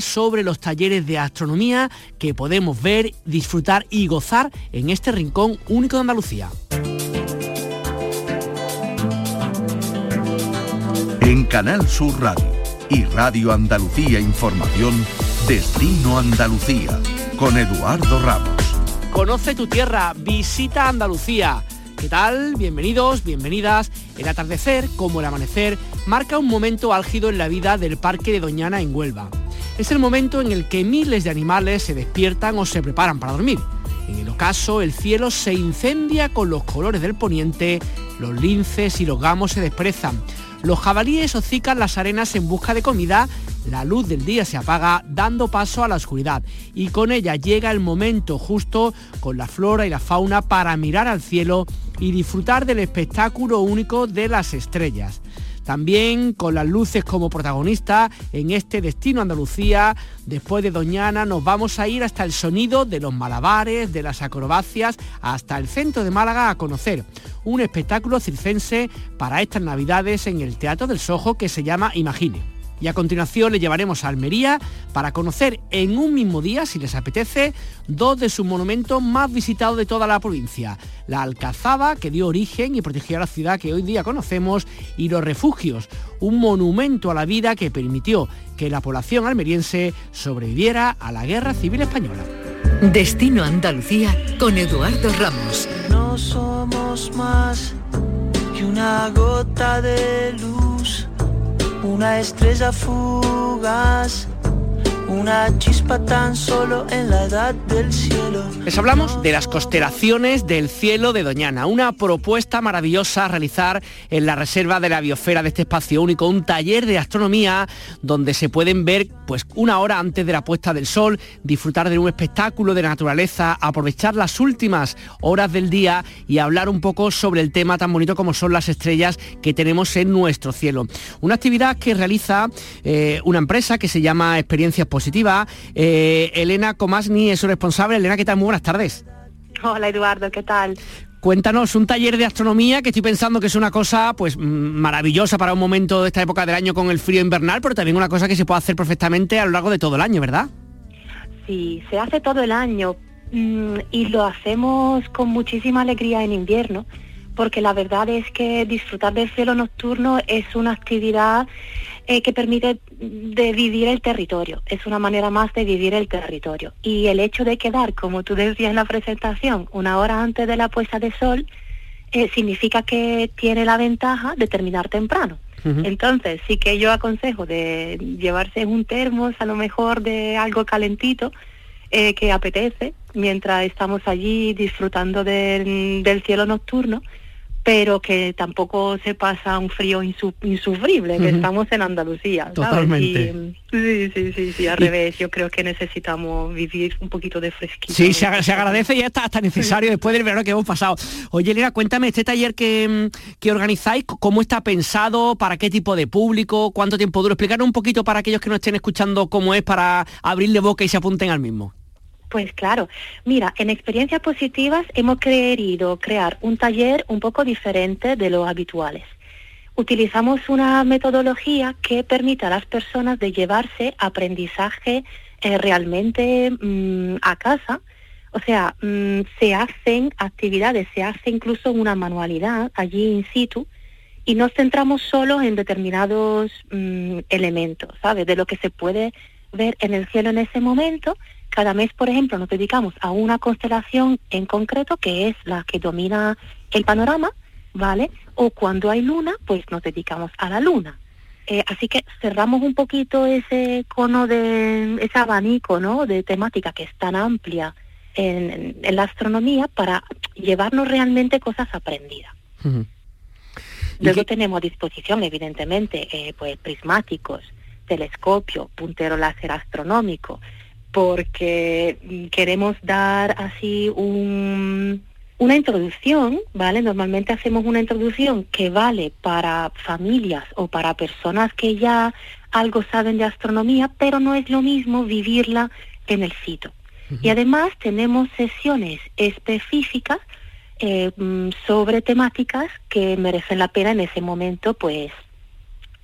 sobre los talleres de astronomía que podemos ver, disfrutar y gozar en este rincón único de Andalucía. En Canal Sur Radio y Radio Andalucía Información, Destino Andalucía, con Eduardo Ramos. Conoce tu tierra, visita Andalucía. ¿Qué tal? Bienvenidos, bienvenidas. El atardecer, como el amanecer, marca un momento álgido en la vida del Parque de Doñana en Huelva es el momento en el que miles de animales se despiertan o se preparan para dormir. En el ocaso, el cielo se incendia con los colores del poniente, los linces y los gamos se desprezan. Los jabalíes hocican las arenas en busca de comida, la luz del día se apaga dando paso a la oscuridad y con ella llega el momento justo con la flora y la fauna para mirar al cielo y disfrutar del espectáculo único de las estrellas. También con las luces como protagonista en este destino Andalucía, después de Doñana nos vamos a ir hasta el sonido de los malabares, de las acrobacias, hasta el centro de Málaga a conocer un espectáculo circense para estas navidades en el Teatro del Sojo que se llama Imagine y a continuación le llevaremos a Almería para conocer en un mismo día, si les apetece, dos de sus monumentos más visitados de toda la provincia. La Alcazaba, que dio origen y protegió a la ciudad que hoy día conocemos, y los refugios, un monumento a la vida que permitió que la población almeriense sobreviviera a la Guerra Civil Española. Destino Andalucía con Eduardo Ramos. No somos más que una gota de luz una estrella fugaz una chispa tan solo en la edad del cielo. Les hablamos de las constelaciones del cielo de Doñana, una propuesta maravillosa a realizar en la reserva de la biosfera de este espacio único, un taller de astronomía donde se pueden ver pues una hora antes de la puesta del sol, disfrutar de un espectáculo de naturaleza, aprovechar las últimas horas del día y hablar un poco sobre el tema tan bonito como son las estrellas que tenemos en nuestro cielo. Una actividad que realiza eh, una empresa que se llama Experiencias positiva. Eh, Elena Comasni es su responsable. Elena, ¿qué tal? Muy buenas tardes. Hola Eduardo, ¿qué tal? Cuéntanos, un taller de astronomía que estoy pensando que es una cosa pues maravillosa para un momento de esta época del año con el frío invernal, pero también una cosa que se puede hacer perfectamente a lo largo de todo el año, ¿verdad? Sí, se hace todo el año mm, y lo hacemos con muchísima alegría en invierno, porque la verdad es que disfrutar del cielo nocturno es una actividad eh, que permite de vivir el territorio, es una manera más de vivir el territorio. Y el hecho de quedar, como tú decías en la presentación, una hora antes de la puesta de sol, eh, significa que tiene la ventaja de terminar temprano. Entonces, sí que yo aconsejo de llevarse un termos, a lo mejor de algo calentito, eh, que apetece, mientras estamos allí disfrutando del cielo nocturno pero que tampoco se pasa un frío insufrible, que estamos en Andalucía. Totalmente. sí, sí, sí, sí, al revés, yo creo que necesitamos vivir un poquito de fresquito. Sí, se, agradece y está hasta necesario después del verano que hemos pasado. Oye, Elena, cuéntame, este taller que, que organizáis, ¿cómo está pensado? ¿Para qué tipo de público? ¿Cuánto tiempo dura? Explicarnos un poquito para aquellos que no estén escuchando cómo es para abrirle boca y se apunten al mismo. Pues claro, mira, en experiencias positivas hemos querido crear un taller un poco diferente de los habituales. Utilizamos una metodología que permite a las personas de llevarse aprendizaje eh, realmente mm, a casa. O sea, mm, se hacen actividades, se hace incluso una manualidad allí in situ y nos centramos solo en determinados mm, elementos, ¿sabes? De lo que se puede ver en el cielo en ese momento cada mes, por ejemplo, nos dedicamos a una constelación en concreto, que es la que domina el panorama, ¿vale? O cuando hay luna, pues nos dedicamos a la luna. Eh, así que cerramos un poquito ese cono de, ese abanico, ¿no? De temática que es tan amplia en, la astronomía para llevarnos realmente cosas aprendidas. Luego tenemos a disposición, evidentemente, eh, pues prismáticos, telescopio, puntero láser astronómico, porque queremos dar así una introducción, ¿vale? Normalmente hacemos una introducción que vale para familias o para personas que ya algo saben de astronomía, pero no es lo mismo vivirla en el sitio. Y además tenemos sesiones específicas eh, mm, sobre temáticas que merecen la pena en ese momento, pues,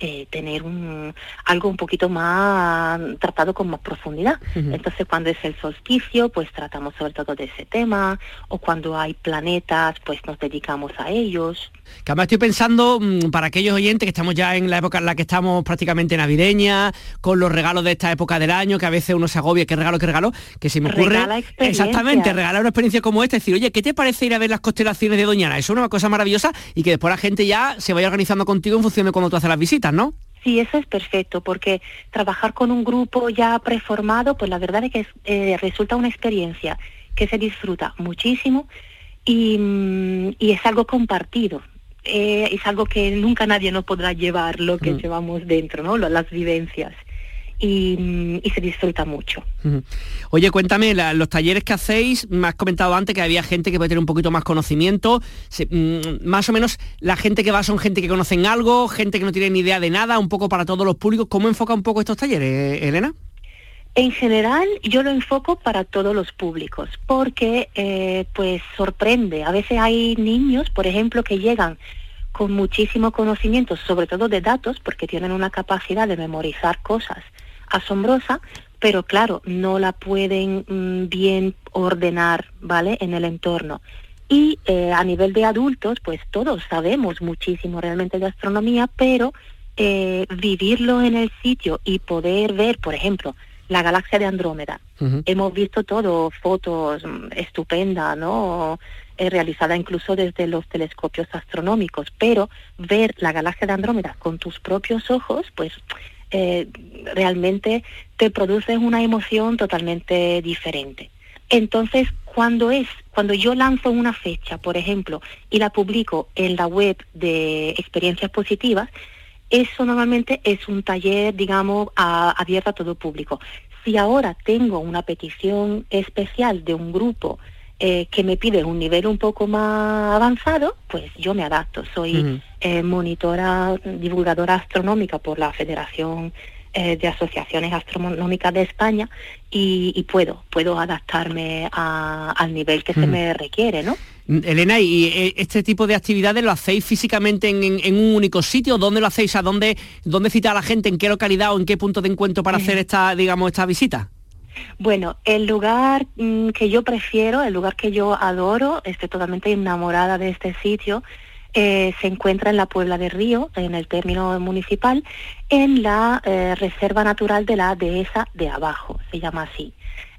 eh, tener un, algo un poquito más tratado con más profundidad. Entonces, cuando es el solsticio, pues tratamos sobre todo de ese tema, o cuando hay planetas, pues nos dedicamos a ellos. Que además estoy pensando, mm, para aquellos oyentes que estamos ya en la época en la que estamos prácticamente navideña, con los regalos de esta época del año, que a veces uno se agobia, qué regalo, qué regalo, que se me ocurre... Exactamente, regalar una experiencia como esta, decir, oye, ¿qué te parece ir a ver las constelaciones de Doñana? Eso es una cosa maravillosa y que después la gente ya se vaya organizando contigo en función de cuando tú haces las visitas, ¿no? Sí, eso es perfecto, porque trabajar con un grupo ya preformado, pues la verdad es que eh, resulta una experiencia que se disfruta muchísimo y, mm, es algo compartido. Eh, es algo que nunca nadie nos podrá llevar lo que mm. llevamos dentro, ¿no? Las vivencias y, se disfruta mucho. Oye, cuéntame, los talleres que hacéis, me has comentado antes que había gente que puede tener un poquito más conocimiento, mm, más o menos la gente que va son gente que conocen algo, gente que no tiene ni idea de nada, un poco para todos los públicos. ¿Cómo enfoca un poco estos talleres, Elena? En general, yo lo enfoco para todos los públicos, porque eh, pues sorprende. A veces hay niños, por ejemplo, que llegan con muchísimo conocimiento, sobre todo de datos, porque tienen una capacidad de memorizar cosas asombrosa, pero claro, no la pueden mm, bien ordenar, ¿vale? En el entorno. Y eh, a nivel de adultos, pues todos sabemos muchísimo realmente de astronomía, pero eh, vivirlo en el sitio y poder ver, por ejemplo, la galaxia de Andrómeda. Hemos visto todo, fotos mm, estupendas, ¿no? Eh, realizada incluso desde los telescopios astronómicos, pero ver la galaxia de Andrómeda con tus propios ojos, pues eh, realmente te produce una emoción totalmente diferente. Entonces, cuando es, cuando yo lanzo una fecha, por ejemplo, y la publico en la web de experiencias positivas, eso normalmente es un taller, digamos, abierto a todo público. Si ahora tengo una petición especial de un grupo eh, que me pide un nivel un poco más avanzado, pues yo me adapto. Soy eh, monitora, divulgadora astronómica por la Federación eh, de Asociaciones Astronómicas de España y, puedo, puedo adaptarme al nivel que se me requiere, ¿no? Elena, ¿y este tipo de actividades lo hacéis físicamente en, un único sitio? ¿Dónde lo hacéis? ¿A dónde, dónde cita a la gente? ¿En qué localidad o en qué punto de encuentro para hacer esta, digamos, esta visita? Bueno, el lugar mm, que yo prefiero, el lugar que yo adoro, estoy totalmente enamorada de este sitio, eh, se encuentra en la Puebla de Río, en el término municipal, en la eh, Reserva Natural de la Dehesa de Abajo, se llama así.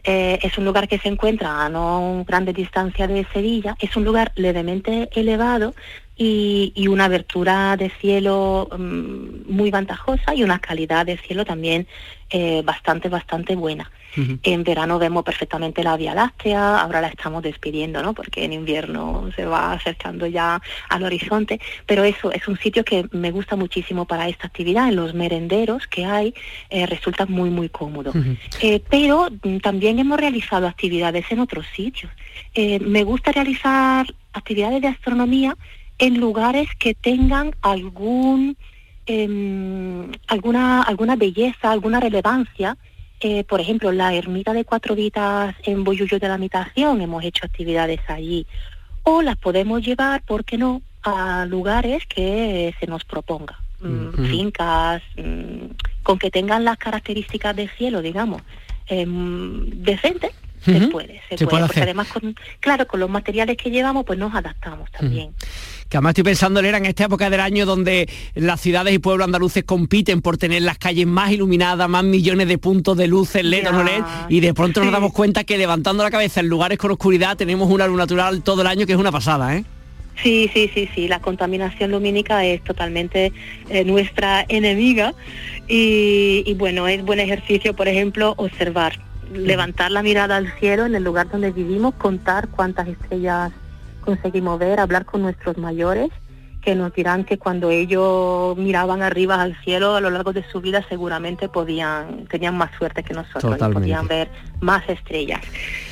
Eh, es un lugar que se encuentra a no grande distancia de Sevilla, es un lugar levemente elevado y, una abertura de cielo mm, muy ventajosa y una calidad de cielo también bastante, bastante buena. En verano vemos perfectamente la Vía Láctea, ahora la estamos despidiendo, ¿no? Porque en invierno se va acercando ya al horizonte, pero eso es un sitio que me gusta muchísimo para esta actividad. En los merenderos que hay eh, resulta muy, muy cómodo. Eh, pero mm, también hemos realizado actividades en otros sitios. Eh, me gusta realizar actividades de astronomía en lugares que tengan algún em, alguna alguna belleza, alguna relevancia eh, por ejemplo, la ermita de Cuatro Vitas en Boyullo de la Mitación, hemos hecho actividades allí. O las podemos llevar, ¿por qué no?, a lugares que se nos proponga. Mm, fincas, mm, con que tengan las características de cielo, digamos, em, decentes, se puede, se, puede, porque además con, claro, con los materiales que llevamos, pues nos adaptamos también. Que además estoy pensando, era en esta época del año donde las ciudades y pueblos andaluces compiten por tener las calles más iluminadas, más millones de puntos de luces LED o no LED, y de pronto nos damos cuenta que levantando la cabeza en lugares con oscuridad tenemos una luz natural todo el año que es una pasada, ¿eh? Sí, sí, sí, sí, la contaminación lumínica es totalmente eh, nuestra enemiga y, y, bueno, es buen ejercicio, por ejemplo, observar, levantar la mirada al cielo en el lugar donde vivimos, contar cuántas estrellas conseguimos ver, hablar con nuestros mayores que nos dirán que cuando ellos miraban arriba al cielo a lo largo de su vida seguramente podían, tenían más suerte que nosotros, podían ver más estrellas.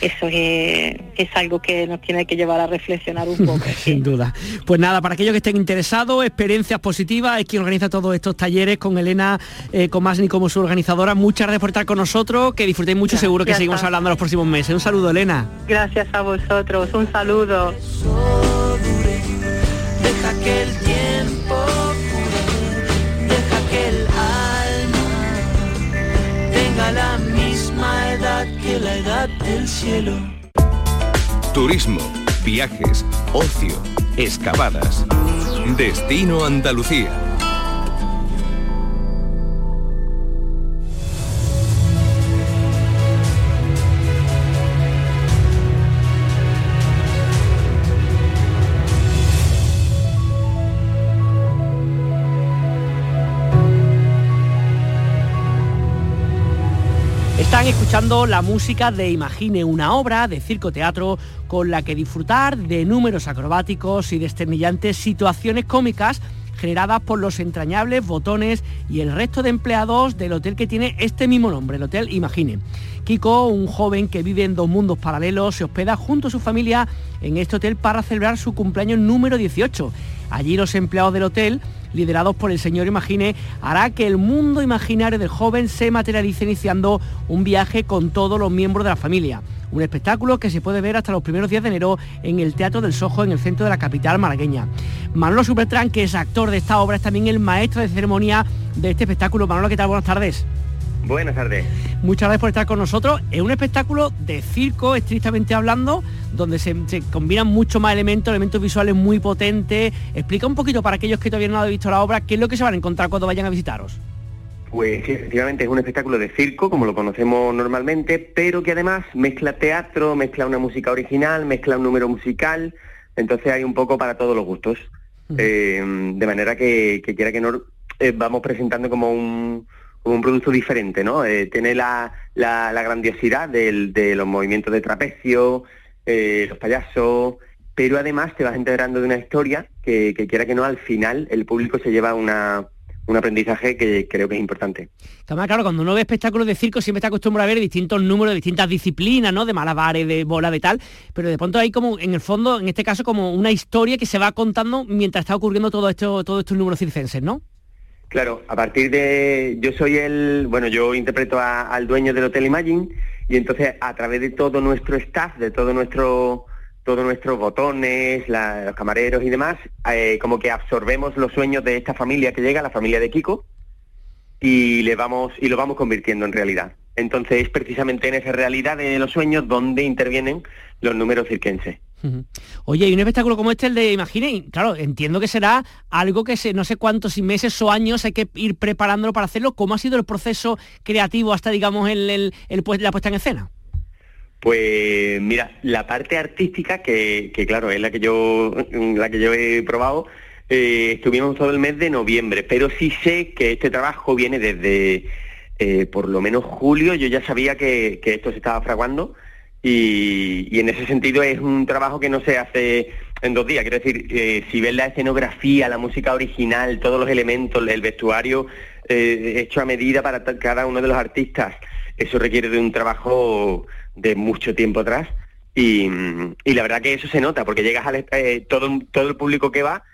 Eso es, algo que nos tiene que llevar a reflexionar un poco. Sin duda. Pues nada, para aquellos que estén interesados, experiencias positivas, es quien organiza todos estos talleres con Elena eh, Comasni como su organizadora. Muchas gracias por estar con nosotros, que disfrutéis mucho, seguro que seguimos hablando los próximos meses. Un saludo, Elena. Gracias a vosotros, un saludo que el tiempo cure, deja que el alma tenga la misma edad que la edad del cielo. Turismo, viajes, ocio, excavadas. Destino Andalucía. Están escuchando la música de Imagine, una obra de circo teatro con la que disfrutar de números acrobáticos y desternillantes situaciones cómicas generadas por los entrañables botones y el resto de empleados del hotel que tiene este mismo nombre, el Hotel Imagine. Kiko, un joven que vive en dos mundos paralelos, se hospeda junto a su familia en este hotel para celebrar su cumpleaños número 18. Allí los empleados del hotel liderados por el señor Imagine, hará que el mundo imaginario del joven se materialice iniciando un viaje con todos los miembros de la familia. Un espectáculo que se puede ver hasta los primeros días de enero en el Teatro del Sojo, en el centro de la capital malagueña. Manolo Supertran, que es actor de esta obra, es también el maestro de ceremonia de este espectáculo. Manolo, ¿qué tal? Buenas tardes. Buenas tardes. Muchas gracias por estar con nosotros. Es un espectáculo de circo, estrictamente hablando, donde se, combinan mucho más elementos, elementos visuales muy potentes. Explica un poquito para aquellos que todavía no han visto la obra, qué es lo que se van a encontrar cuando vayan a visitaros. Pues sí, efectivamente es un espectáculo de circo, como lo conocemos normalmente, pero que además mezcla teatro, mezcla una música original, mezcla un número musical, entonces hay un poco para todos los gustos. Eh, de manera que, quiera que no, eh, vamos presentando como un, como un producto diferente, ¿no? Eh, tiene la, la, grandiosidad de los movimientos de trapecio, eh, los payasos, pero además te vas integrando de una historia que, quiera que no, al final el público se lleva una, un aprendizaje que creo que es importante. Claro, cuando uno ve espectáculos de circo siempre está acostumbrado a ver distintos números, distintas disciplinas, ¿no? De malabares, de bola, de tal, pero de pronto hay como, en el fondo, en este caso, como una historia que se va contando mientras está ocurriendo todo esto, todos estos números circenses, ¿no? Claro, a partir de... Yo soy el... Bueno, yo interpreto al dueño del Hotel Imagine y entonces a través de todo nuestro staff, de todo nuestro todos nuestros botones, los camareros y demás, eh, como que absorbemos los sueños de esta familia que llega, la familia de Kiko, y le vamos y lo vamos convirtiendo en realidad. Entonces es precisamente en esa realidad de los sueños donde intervienen los números cirquenses. Oye, y un espectáculo como este, el de Imagine, claro, entiendo que será algo que se, no sé cuántos meses o años hay que ir preparándolo para hacerlo. ¿Cómo ha sido el proceso creativo hasta, digamos, el, pues, la puesta en escena? Pues mira, la parte artística, que, claro, es la que yo, la que yo he probado, eh, estuvimos todo el mes de noviembre, pero sí sé que este trabajo viene desde eh, por lo menos julio, yo ya sabía que, que esto se estaba fraguando y, en ese sentido es un trabajo que no se hace en dos días. Quiero decir, eh, si ves la escenografía, la música original, todos los elementos, el vestuario eh, hecho a medida para cada uno de los artistas, eso requiere de un trabajo de mucho tiempo atrás. Y, la verdad que eso se nota, porque llegas a eh, todo, todo el público que va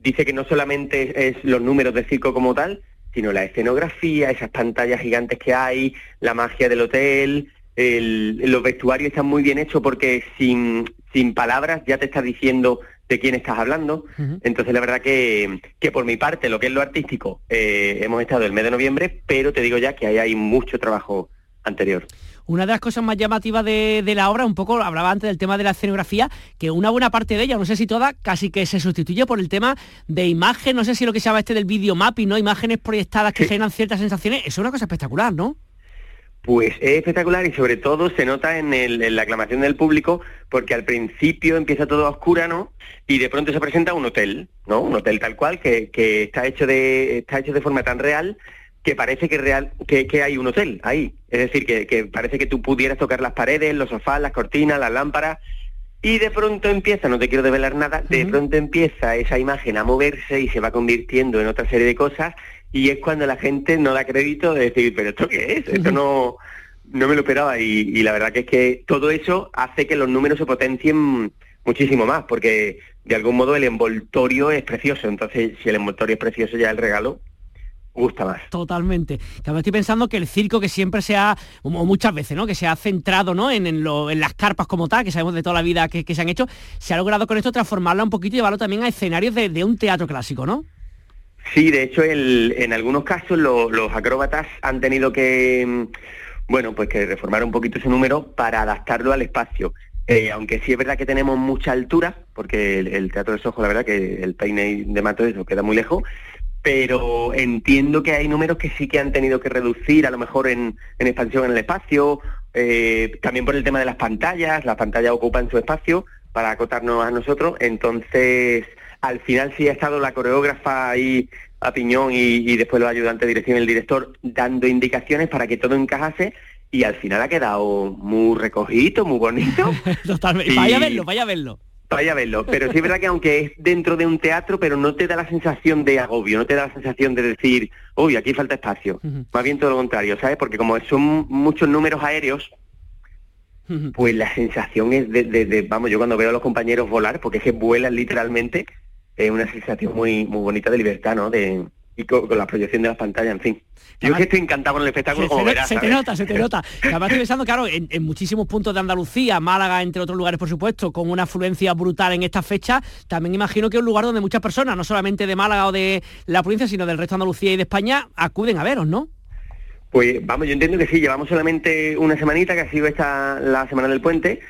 dice que no solamente es los números de circo como tal, sino la escenografía, esas pantallas gigantes que hay, la magia del hotel, los vestuarios están muy bien hechos porque sin, sin palabras ya te está diciendo de quién estás hablando. Entonces la verdad que, que, por mi parte, lo que es lo artístico, eh, hemos estado el mes de noviembre, pero te digo ya que ahí hay mucho trabajo anterior. Una de las cosas más llamativas de, de, la obra, un poco hablaba antes del tema de la escenografía, que una buena parte de ella, no sé si toda, casi que se sustituye por el tema de imagen, no sé si lo que se llama este del video mapping, ¿no? Imágenes proyectadas que generan ciertas sensaciones, es una cosa espectacular, ¿no? Pues es espectacular y sobre todo se nota en, la aclamación del público porque al principio empieza todo a oscura, ¿no? Y de pronto se presenta un hotel, ¿no? Un hotel tal cual que, está hecho de está hecho de forma tan real que parece que real que, hay un hotel ahí. Es decir, que, parece que tú pudieras tocar las paredes, los sofás, las cortinas, las lámparas y de pronto empieza, no te quiero develar nada, de pronto empieza esa imagen a moverse y se va convirtiendo en otra serie de cosas y es cuando la gente no da crédito de decir, pero ¿esto qué es? Esto no, no me lo esperaba y, la verdad que es que todo eso hace que los números se potencien muchísimo más, porque de algún modo el envoltorio es precioso, entonces si el envoltorio es precioso ya el regalo gusta más. Totalmente. También estoy pensando que el circo que siempre se ha, o muchas veces, ¿no? Que se ha centrado, ¿no? En, en, las carpas como tal, que sabemos de toda la vida que, se han hecho, se ha logrado con esto transformarla un poquito y llevarlo también a escenarios de, de un teatro clásico, ¿no? Sí, de hecho, en algunos casos los acróbatas han tenido que, bueno, pues que reformar un poquito ese número para adaptarlo al espacio. Eh, aunque sí es verdad que tenemos mucha altura, porque el, Teatro de Sojo, la verdad que el peine de Mato eso queda muy lejos, pero entiendo que hay números que sí que han tenido que reducir, a lo mejor en, expansión en el espacio, eh, también por el tema de las pantallas, las pantallas ocupan su espacio para acotarnos a nosotros, entonces al final sí ha estado la coreógrafa ahí a piñón y, después los ayudantes de dirección y el director dando indicaciones para que todo encajase y al final ha quedado muy recogido, muy bonito. Totalmente. Vaya a verlo, vaya a verlo. Vaya a verlo, pero sí es verdad que aunque es dentro de un teatro, pero no te da la sensación de agobio, no te da la sensación de decir, uy, aquí falta espacio. Más bien todo lo contrario, ¿sabes? Porque como son muchos números aéreos, pues la sensación es de, vamos, yo cuando veo a los compañeros volar, porque es que vuelan literalmente, es una sensación muy, muy bonita de libertad, ¿no? De, y con, la proyección de las pantallas, en fin. Yo que estoy encantado con el espectáculo, como verás. Se te nota, se te nota. Además estoy pensando, claro, en, muchísimos puntos de Andalucía, Málaga, entre otros lugares, por supuesto, con una afluencia brutal en esta fecha, también imagino que es un lugar donde muchas personas, no solamente de Málaga o de la provincia, sino del resto de Andalucía y de España, acuden a veros, ¿no? Pues vamos, yo entiendo que sí, llevamos solamente una semanita, que ha sido esta la semana del puente,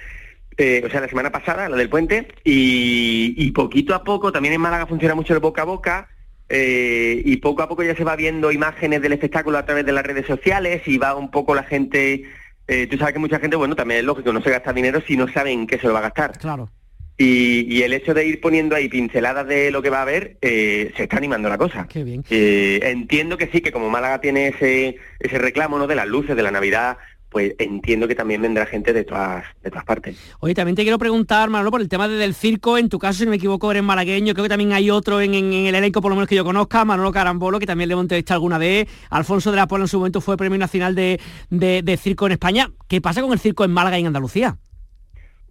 eh, o sea, la semana pasada, la del puente, y, poquito a poco, también en Málaga funciona mucho el boca a boca, eh, y poco a poco ya se va viendo imágenes del espectáculo a través de las redes sociales y va un poco la gente, eh, tú sabes que mucha gente, bueno, también es lógico, no se gasta dinero si no saben qué se lo va a gastar. Claro. Y, el hecho de ir poniendo ahí pinceladas de lo que va a haber, se está animando la cosa. Qué bien. entiendo que sí, que como Málaga tiene ese, ese reclamo ¿no? de las luces, de la Navidad, pues entiendo que también vendrá gente de todas, de todas partes. Oye, también te quiero preguntar, Manolo, por el tema del circo, en tu caso, si no me equivoco, eres malagueño, creo que también hay otro en, el elenco, por lo menos que yo conozca, Manolo Carambolo, que también le hemos entrevistado alguna vez, Alfonso de la Puebla en su momento fue Premio Nacional de, Circo en España. ¿Qué pasa con el circo en Málaga y en Andalucía?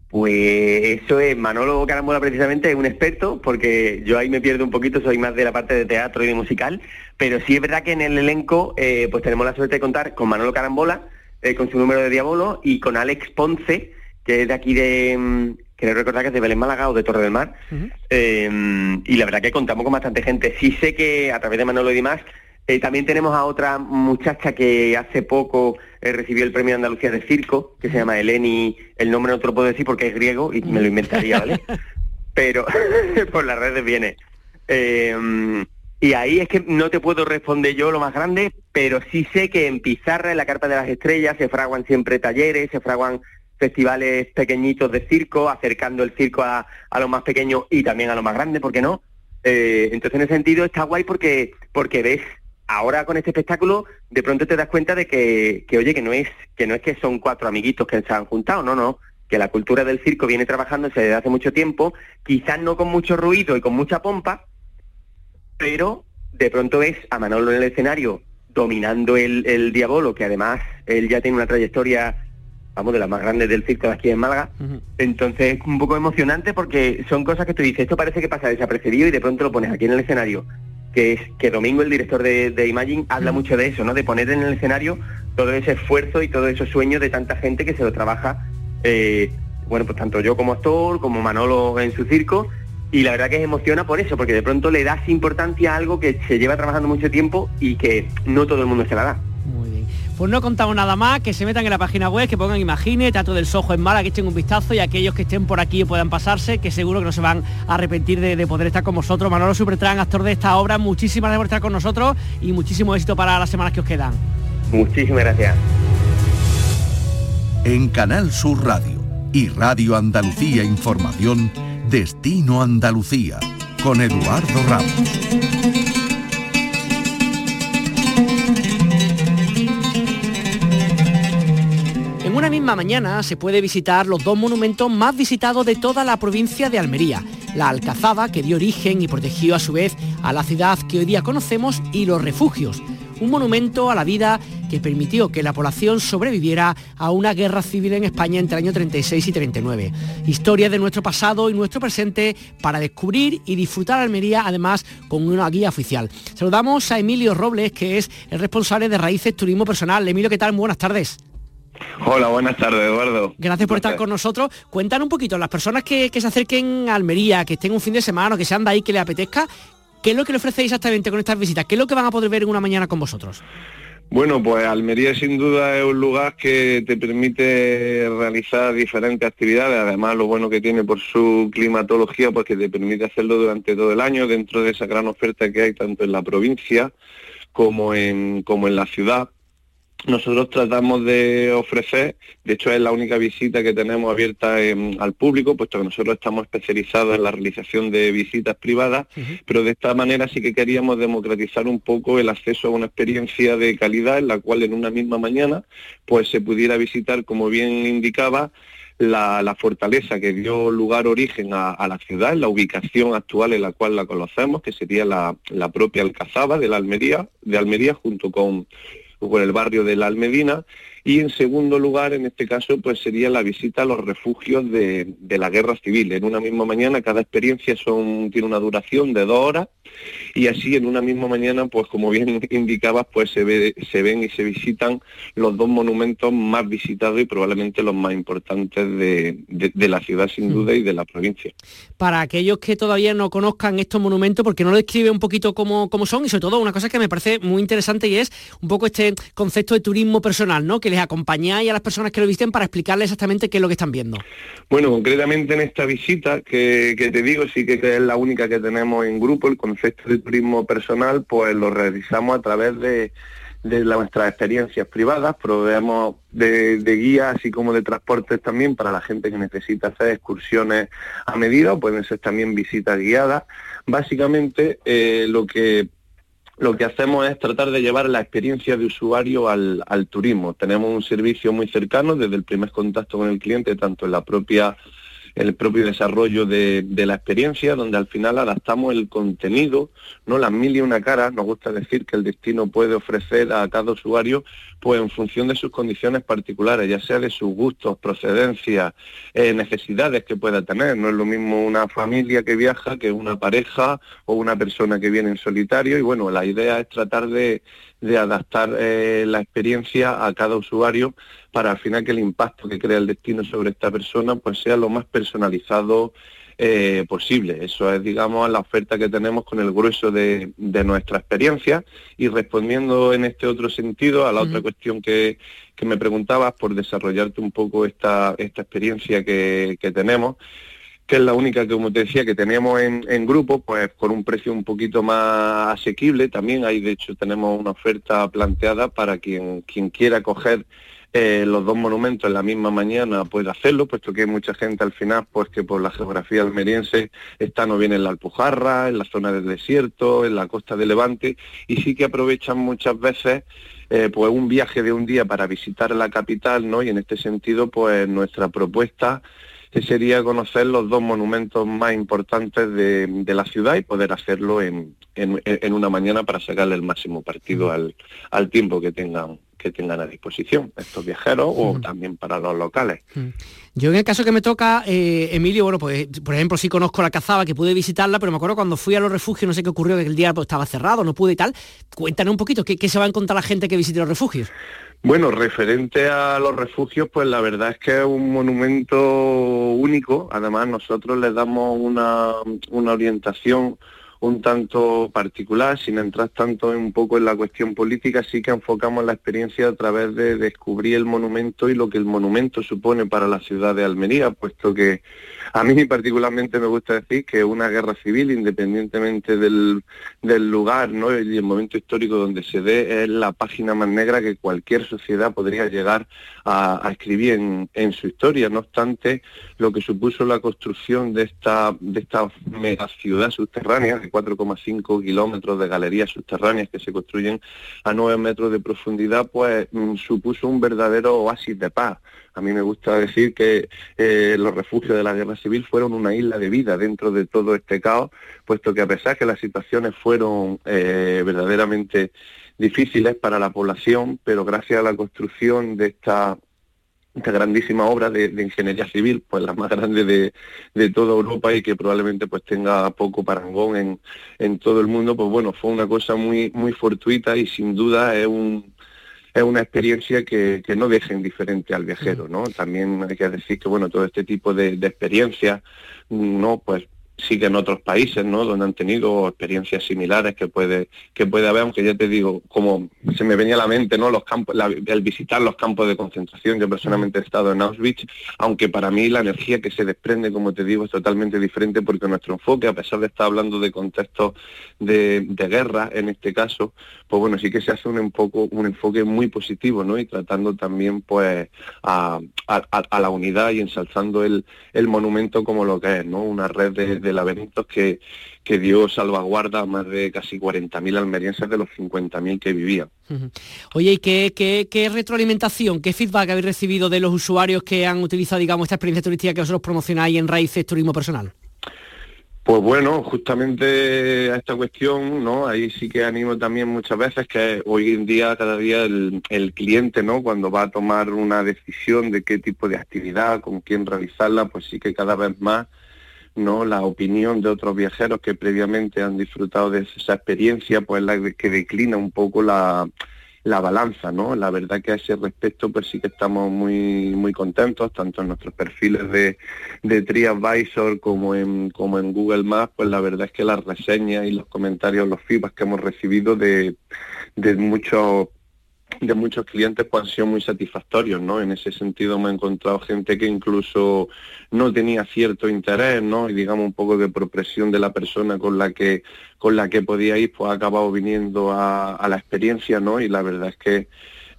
Pues eso es, Manolo Carambola precisamente es un experto, porque yo ahí me pierdo un poquito, soy más de la parte de teatro y de musical, pero sí es verdad que en el elenco eh, pues tenemos la suerte de contar con Manolo Carambola, eh, con su número de Diabolo, y con Alex Ponce, que es de aquí de, mm, quiero recordar que es de Belén Málaga o de Torre del Mar, eh, y la verdad que contamos con bastante gente. Sí sé que a través de Manolo y demás, eh, también tenemos a otra muchacha que hace poco recibió el premio de Andalucía de Circo, que se llama Eleni, el nombre no te lo puedo decir porque es griego y me lo inventaría, ¿vale? Pero por las redes viene. Y ahí es que no te puedo responder yo lo más grande, pero sí sé que en Pizarra, en la Carpa de las Estrellas, se fraguan siempre talleres, se fraguan festivales pequeñitos de circo, acercando el circo a, a lo más pequeño y también a lo más grande, ¿por qué no? Eh, entonces, en ese sentido, está guay porque, porque ves, ahora con este espectáculo, de pronto te das cuenta de que, que, oye, que no es que no es que son cuatro amiguitos que se han juntado, no, no, que la cultura del circo viene trabajándose desde hace mucho tiempo, quizás no con mucho ruido y con mucha pompa, pero de pronto ves a Manolo en el escenario dominando el, el Diabolo, que además él ya tiene una trayectoria, vamos, de las más grandes del circo de aquí en Málaga. Entonces es un poco emocionante porque son cosas que tú dices, esto parece que pasa desapercibido y de pronto lo pones aquí en el escenario. Que es que Domingo, el director de, de Imagine, habla mucho de eso, ¿no? De poner en el escenario todo ese esfuerzo y todo esos sueños de tanta gente que se lo trabaja, eh, bueno, pues tanto yo como actor, como Manolo en su circo, y la verdad que emociona por eso, porque de pronto le das importancia a algo que se lleva trabajando mucho tiempo y que no todo el mundo se la da. Muy bien. Pues no contamos nada más, que se metan en la página web, que pongan Imagine, Teatro del Sojo en Mala, que echen un vistazo y aquellos que estén por aquí puedan pasarse, que seguro que no se van a arrepentir de, poder estar con vosotros. Manolo Supertran, actor de esta obra, muchísimas gracias por estar con nosotros y muchísimo éxito para las semanas que os quedan. Muchísimas gracias. En Canal Sur Radio y Radio Andalucía Información, Destino Andalucía con Eduardo Ramos. En una misma mañana se puede visitar los dos monumentos más visitados de toda la provincia de Almería. La Alcazaba, que dio origen y protegió a su vez a la ciudad que hoy día conocemos, y los refugios, un monumento a la vida que permitió que la población sobreviviera a una guerra civil en España entre el año 36 y 39. Historia de nuestro pasado y nuestro presente para descubrir y disfrutar Almería, además con una guía oficial. Saludamos a Emilio Robles, que es el responsable de Raíces Turismo Personal. Emilio, ¿qué tal? buenas tardes. Hola, buenas tardes, Eduardo. Gracias por estar con nosotros. Cuéntanos un poquito, las personas que, se acerquen a Almería, que estén un fin de semana o que sean de ahí, que les apetezca, ¿qué es lo que le ofrecéis exactamente con estas visitas? ¿Qué es lo que van a poder ver en una mañana con vosotros? Bueno, pues Almería sin duda es un lugar que te permite realizar diferentes actividades, además lo bueno que tiene por su climatología, pues que te permite hacerlo durante todo el año dentro de esa gran oferta que hay tanto en la provincia como en, como en la ciudad nosotros tratamos de ofrecer, de hecho es la única visita que tenemos abierta al público, puesto que nosotros estamos especializados en la realización de visitas privadas, pero de esta manera sí que queríamos democratizar un poco el acceso a una experiencia de calidad en la cual en una misma mañana pues se pudiera visitar, como bien indicaba, la, fortaleza que dio lugar origen a, la ciudad, la ubicación actual en la cual la conocemos, que sería la, la propia Alcazaba de la Almería, de Almería junto con con el barrio de la Almedina y en segundo lugar, en este caso, pues sería la visita a los refugios de, la guerra civil. En una misma mañana, cada experiencia son, tiene una duración de dos horas y así en una misma mañana, pues como bien indicabas, pues se, ve, se ven y se visitan los dos monumentos más visitados y probablemente los más importantes de, la ciudad sin mm. duda y de la provincia. Para aquellos que todavía no conozcan estos monumentos, porque no lo describe un poquito cómo, cómo son y sobre todo una cosa que me parece muy interesante y es un poco este concepto de turismo personal, ¿no? Que les acompañáis a las personas que lo visiten para explicarles exactamente qué es lo que están viendo. Bueno, concretamente en esta visita que, te digo, sí que, es la única que tenemos en grupo, el concepto de turismo personal, pues lo realizamos a través de, nuestras experiencias privadas, proveemos de, guías así como de transportes también para la gente que necesita hacer excursiones a medida, o pueden ser también visitas guiadas. Básicamente eh, lo que lo que hacemos es tratar de llevar la experiencia de usuario al, turismo. Tenemos un servicio muy cercano desde el primer contacto con el cliente, tanto en la propia el propio desarrollo de, la experiencia, donde al final adaptamos el contenido, no las mil y una caras, nos gusta decir que el destino puede ofrecer a cada usuario, pues en función de sus condiciones particulares, ya sea de sus gustos, procedencias, eh, necesidades que pueda tener. No es lo mismo una familia que viaja que una pareja o una persona que viene en solitario y bueno, la idea es tratar de, adaptar eh, la experiencia a cada usuario para al final que el impacto que crea el destino sobre esta persona pues sea lo más personalizado eh, posible. Eso es, digamos, la oferta que tenemos con el grueso de, nuestra experiencia. Y respondiendo en este otro sentido a la otra cuestión que, me preguntabas por desarrollarte un poco esta, esta experiencia que, tenemos, que es la única que, como te decía, que tenemos en, en, grupo, pues con un precio un poquito más asequible. También hay, de hecho, tenemos una oferta planteada para quien, quien quiera coger eh, los dos monumentos en la misma mañana puede hacerlo, puesto que hay mucha gente al final, pues que por la geografía almeriense está no bien en la Alpujarra, en la zona del desierto, en la costa de Levante, y sí que aprovechan muchas veces eh, pues un viaje de un día para visitar la capital, ¿no? Y en este sentido, pues nuestra propuesta sería conocer los dos monumentos más importantes de, la ciudad y poder hacerlo en, una mañana para sacarle el máximo partido al, al tiempo que tengan que tengan a disposición estos viajeros o también para los locales. Yo en el caso que me toca, eh, Emilio, bueno, pues por ejemplo sí conozco la cazaba, que pude visitarla, pero me acuerdo cuando fui a los refugios, no sé qué ocurrió, que el día pues, estaba cerrado, no pude y tal. Cuéntanos un poquito, ¿qué, se va a encontrar la gente que visite los refugios? Bueno, referente a los refugios, pues la verdad es que es un monumento único. Además, nosotros les damos una, una orientación un tanto particular, sin entrar tanto un poco en la cuestión política, sí que enfocamos la experiencia a través de descubrir el monumento y lo que el monumento supone para la ciudad de Almería, puesto que a mí particularmente me gusta decir que una guerra civil, independientemente del, lugar ¿no? y el momento histórico donde se dé, es la página más negra que cualquier sociedad podría llegar a, escribir en, en, su historia. No obstante, lo que supuso la construcción de esta, de esta mega ciudad subterránea, 4,5 kilómetros de galerías subterráneas que se construyen a 9 metros de profundidad, pues mm, supuso un verdadero oasis de paz. A mí me gusta decir que eh, los refugios de la guerra civil fueron una isla de vida dentro de todo este caos, puesto que a pesar que las situaciones fueron eh, verdaderamente difíciles para la población, pero gracias a la construcción de esta grandísima obra de, ingeniería civil, pues la más grande de, toda Europa y que probablemente pues tenga poco parangón en, en todo el mundo, pues bueno, fue una cosa muy, muy fortuita y sin duda es un, es una experiencia que, no deja indiferente al viajero, ¿no? También hay que decir que, bueno, todo este tipo de, experiencias, ¿no? Pues sí que en otros países, ¿no? Donde han tenido experiencias similares que puede, que puede haber, aunque ya te digo, como se me venía a la mente, ¿no? Los el visitar los campos de concentración, yo personalmente he estado en Auschwitz, aunque para mí la energía que se desprende, como te digo, es totalmente diferente porque nuestro enfoque, a pesar de estar hablando de contextos de, guerra en este caso, pues bueno, sí que se hace un, poco, un enfoque muy positivo, ¿no? Y tratando también, pues, a, la unidad y ensalzando el, monumento como lo que es, ¿no? Una red de laberintos que, que dio salvaguarda a más de casi 40.000 almerienses de los 50.000 que vivían. Oye, ¿y qué, qué, retroalimentación, qué feedback habéis recibido de los usuarios que han utilizado, digamos, esta experiencia turística que vosotros promocionáis en Raíces Turismo Personal? Pues bueno, justamente a esta cuestión, ¿no? Ahí sí que animo también muchas veces que hoy en día, cada día el, el, cliente, ¿no? Cuando va a tomar una decisión de qué tipo de actividad, con quién realizarla, pues sí que cada vez más la opinión de otros viajeros que previamente han disfrutado de esa experiencia, pues la que declina un poco la, la balanza, ¿no? La verdad que a ese respecto pues sí que estamos muy muy contentos, tanto en nuestros perfiles de, de TriAdvisor como en, como en Google Maps, pues la verdad es que las reseñas y los comentarios, los feedbacks que hemos recibido de, de muchos de muchos clientes pues han sido muy satisfactorios, ¿no? En ese sentido me he encontrado gente que incluso no tenía cierto interés, ¿no? Y digamos un poco de progresión de la persona con la que con la que podía ir, pues ha acabado viniendo a, a la experiencia, ¿no? Y la verdad es que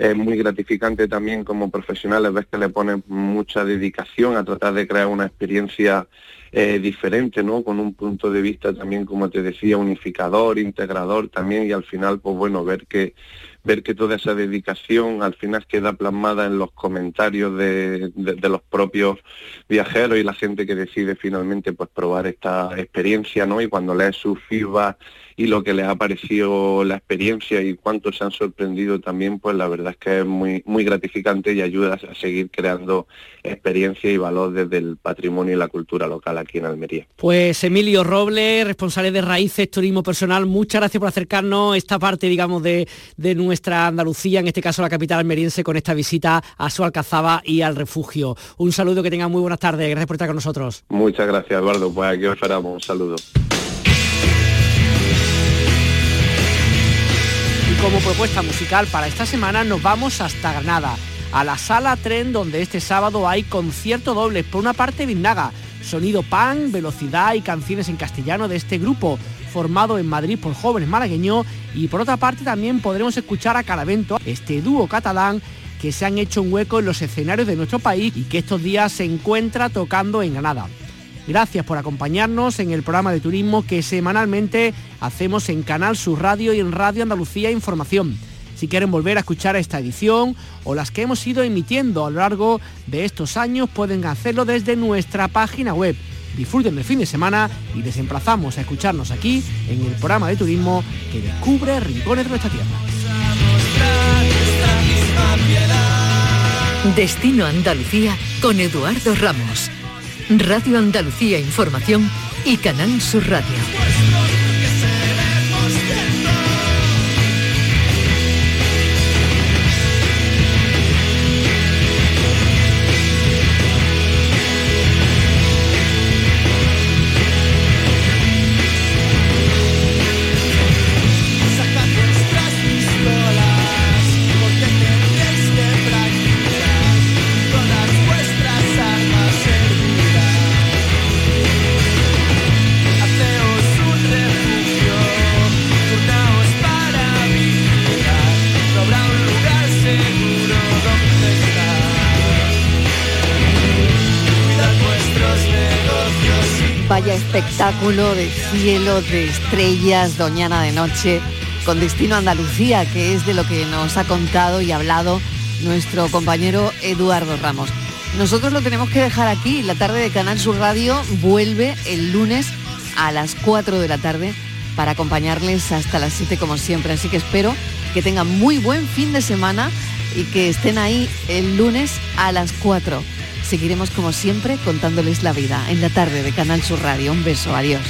es muy gratificante también como profesionales ves que le ponen mucha dedicación a tratar de crear una experiencia eh, diferente, ¿no? Con un punto de vista también, como te decía, unificador, integrador también y al final, pues bueno, ver que ver que toda esa dedicación al final queda plasmada en los comentarios de, los propios viajeros y la gente que decide finalmente pues probar esta experiencia, ¿no? Y cuando lees su feedback y lo que les ha parecido la experiencia y cuánto se han sorprendido también, pues la verdad es que es muy, muy gratificante y ayuda a seguir creando experiencia y valor desde el patrimonio y la cultura local aquí en Almería. Pues Emilio Roble, responsable de Raíces Turismo Personal, muchas gracias por acercarnos esta parte, digamos, de, de nuestra Andalucía, en este caso la capital almeriense, con esta visita a su Alcazaba y al refugio. Un saludo, que tengan muy buenas tardes, gracias por estar con nosotros. Muchas gracias, Eduardo, pues aquí os esperamos, un saludo. Como propuesta musical para esta semana nos vamos hasta Granada, a la sala tren donde este sábado hay concierto doble. Por una parte Vinaga, sonido pan, velocidad y canciones en castellano de este grupo formado en Madrid por jóvenes malagueños y por otra parte también podremos escuchar a Caravento, este dúo catalán que se han hecho un hueco en los escenarios de nuestro país y que estos días se encuentra tocando en Granada. Gracias por acompañarnos en el programa de turismo que semanalmente hacemos en Canal Sur Radio y en Radio Andalucía Información. Si quieren volver a escuchar esta edición o las que hemos ido emitiendo a lo largo de estos años, pueden hacerlo desde nuestra página web. Disfruten del fin de semana y les emplazamos a escucharnos aquí en el programa de turismo que descubre rincones de nuestra tierra. Destino Andalucía con Eduardo Ramos. Radio Andalucía Información y Canal Sur Radio. Espectáculo de cielo, de estrellas, Doñana de Noche, con destino a Andalucía, que es de lo que nos ha contado y hablado nuestro compañero Eduardo Ramos. Nosotros lo tenemos que dejar aquí. La tarde de Canal Sur Radio vuelve el lunes a las 4 de la tarde para acompañarles hasta las 7 como siempre. Así que espero que tengan muy buen fin de semana y que estén ahí el lunes a las 4 seguiremos como siempre contándoles la vida en la tarde de Canal Sur Radio. Un beso, adiós.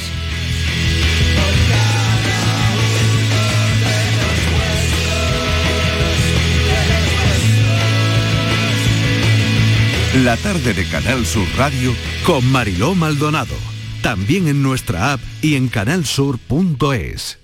La tarde de Canal Sur Radio con Mariló Maldonado también en nuestra app y en canalsur.es.